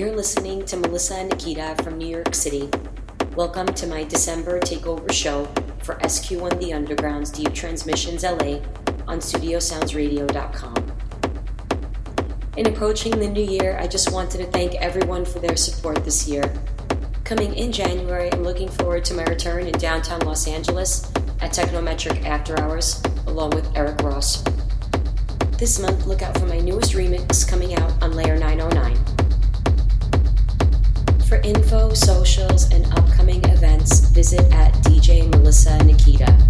you're listening to Melissa and Nikita from New York City. Welcome to my December takeover show for SQ1 The Underground's Deep Transmissions LA on StudioSoundsRadio.com. In approaching the new year, I just wanted to thank everyone for their support this year. Coming in January, I'm looking forward to my return in downtown Los Angeles at Technometric After Hours, along with Eric Ross. This month, look out for my newest remix coming out on Layer 909. For info, socials, and upcoming events, visit at DJ Melissa Nikita.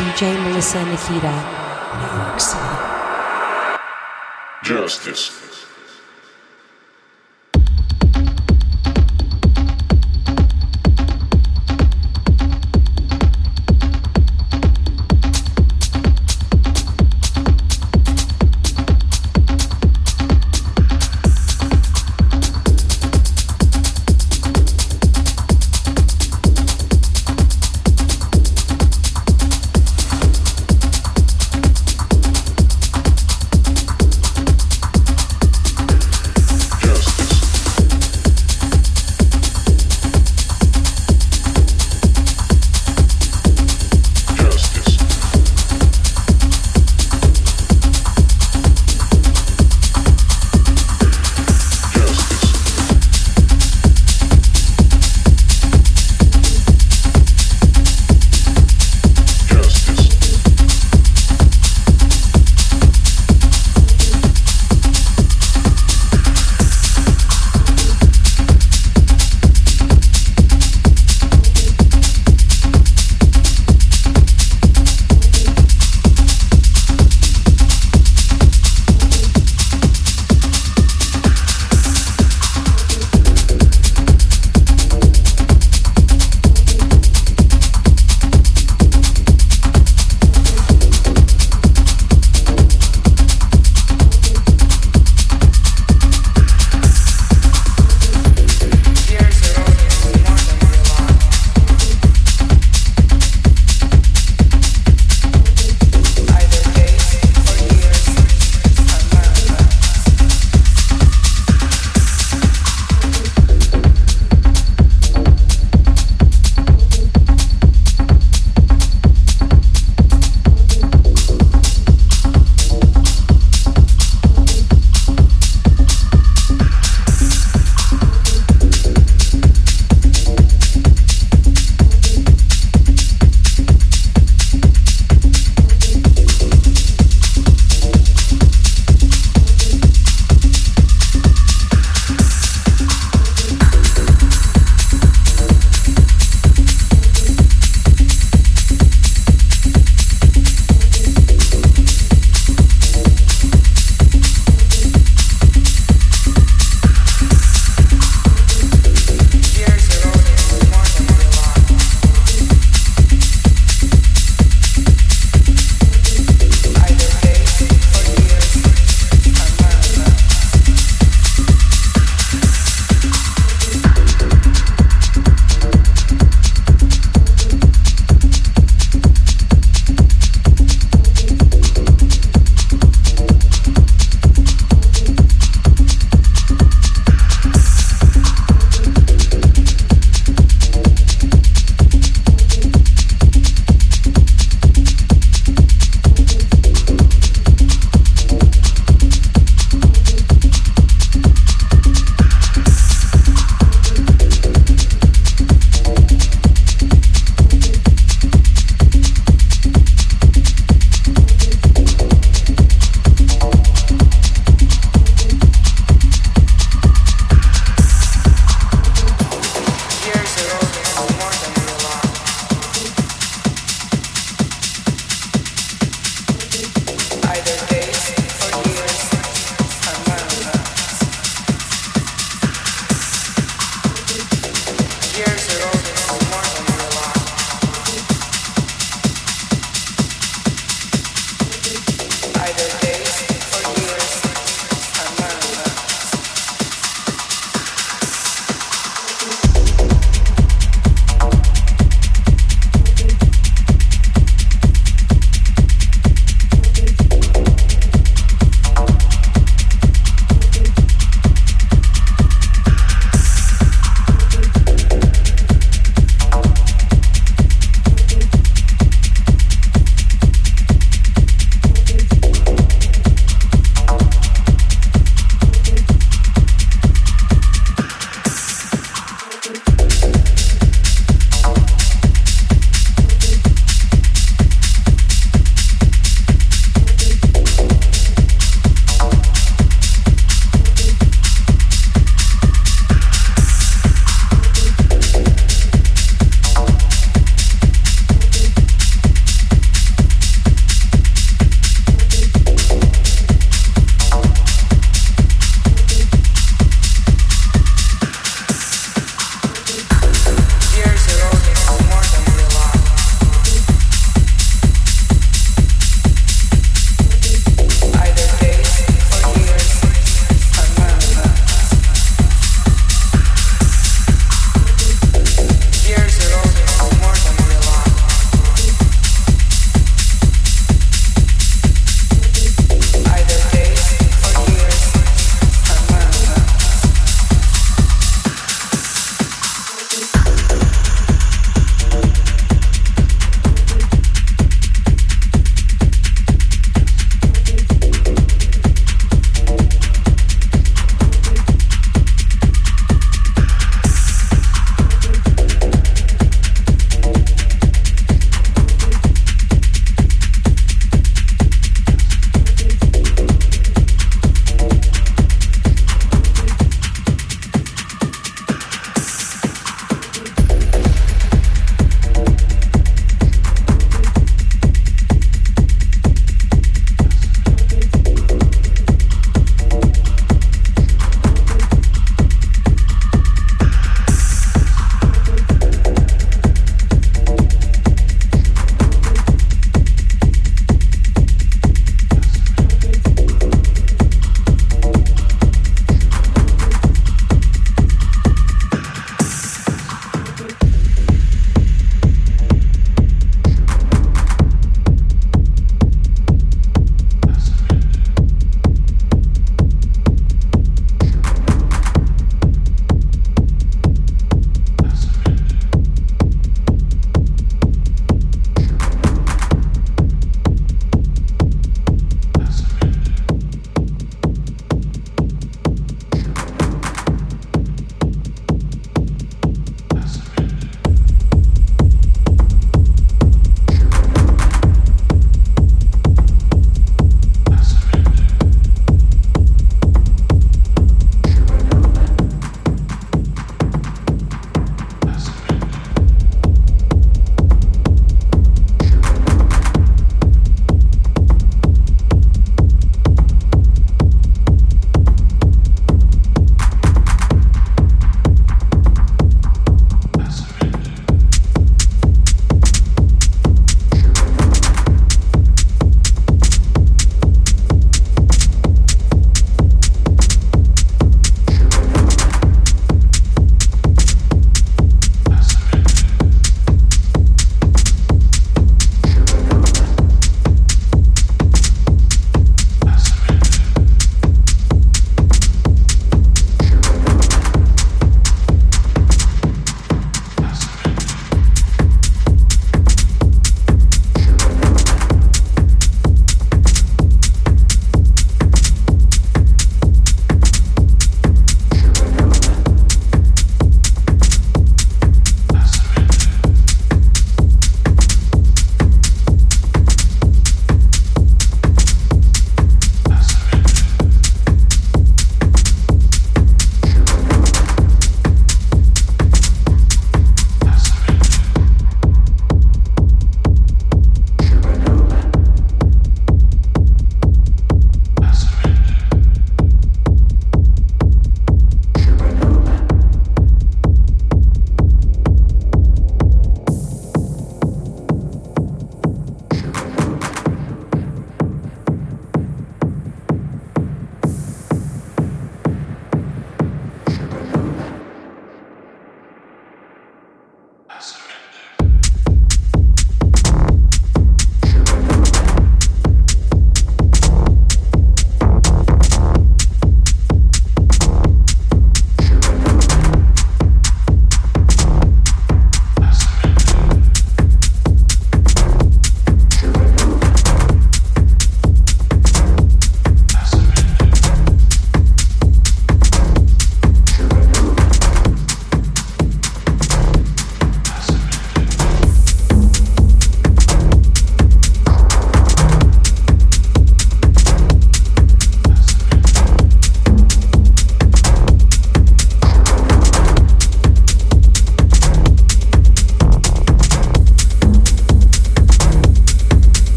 DJ Melissa Nikita, New York City. Justice.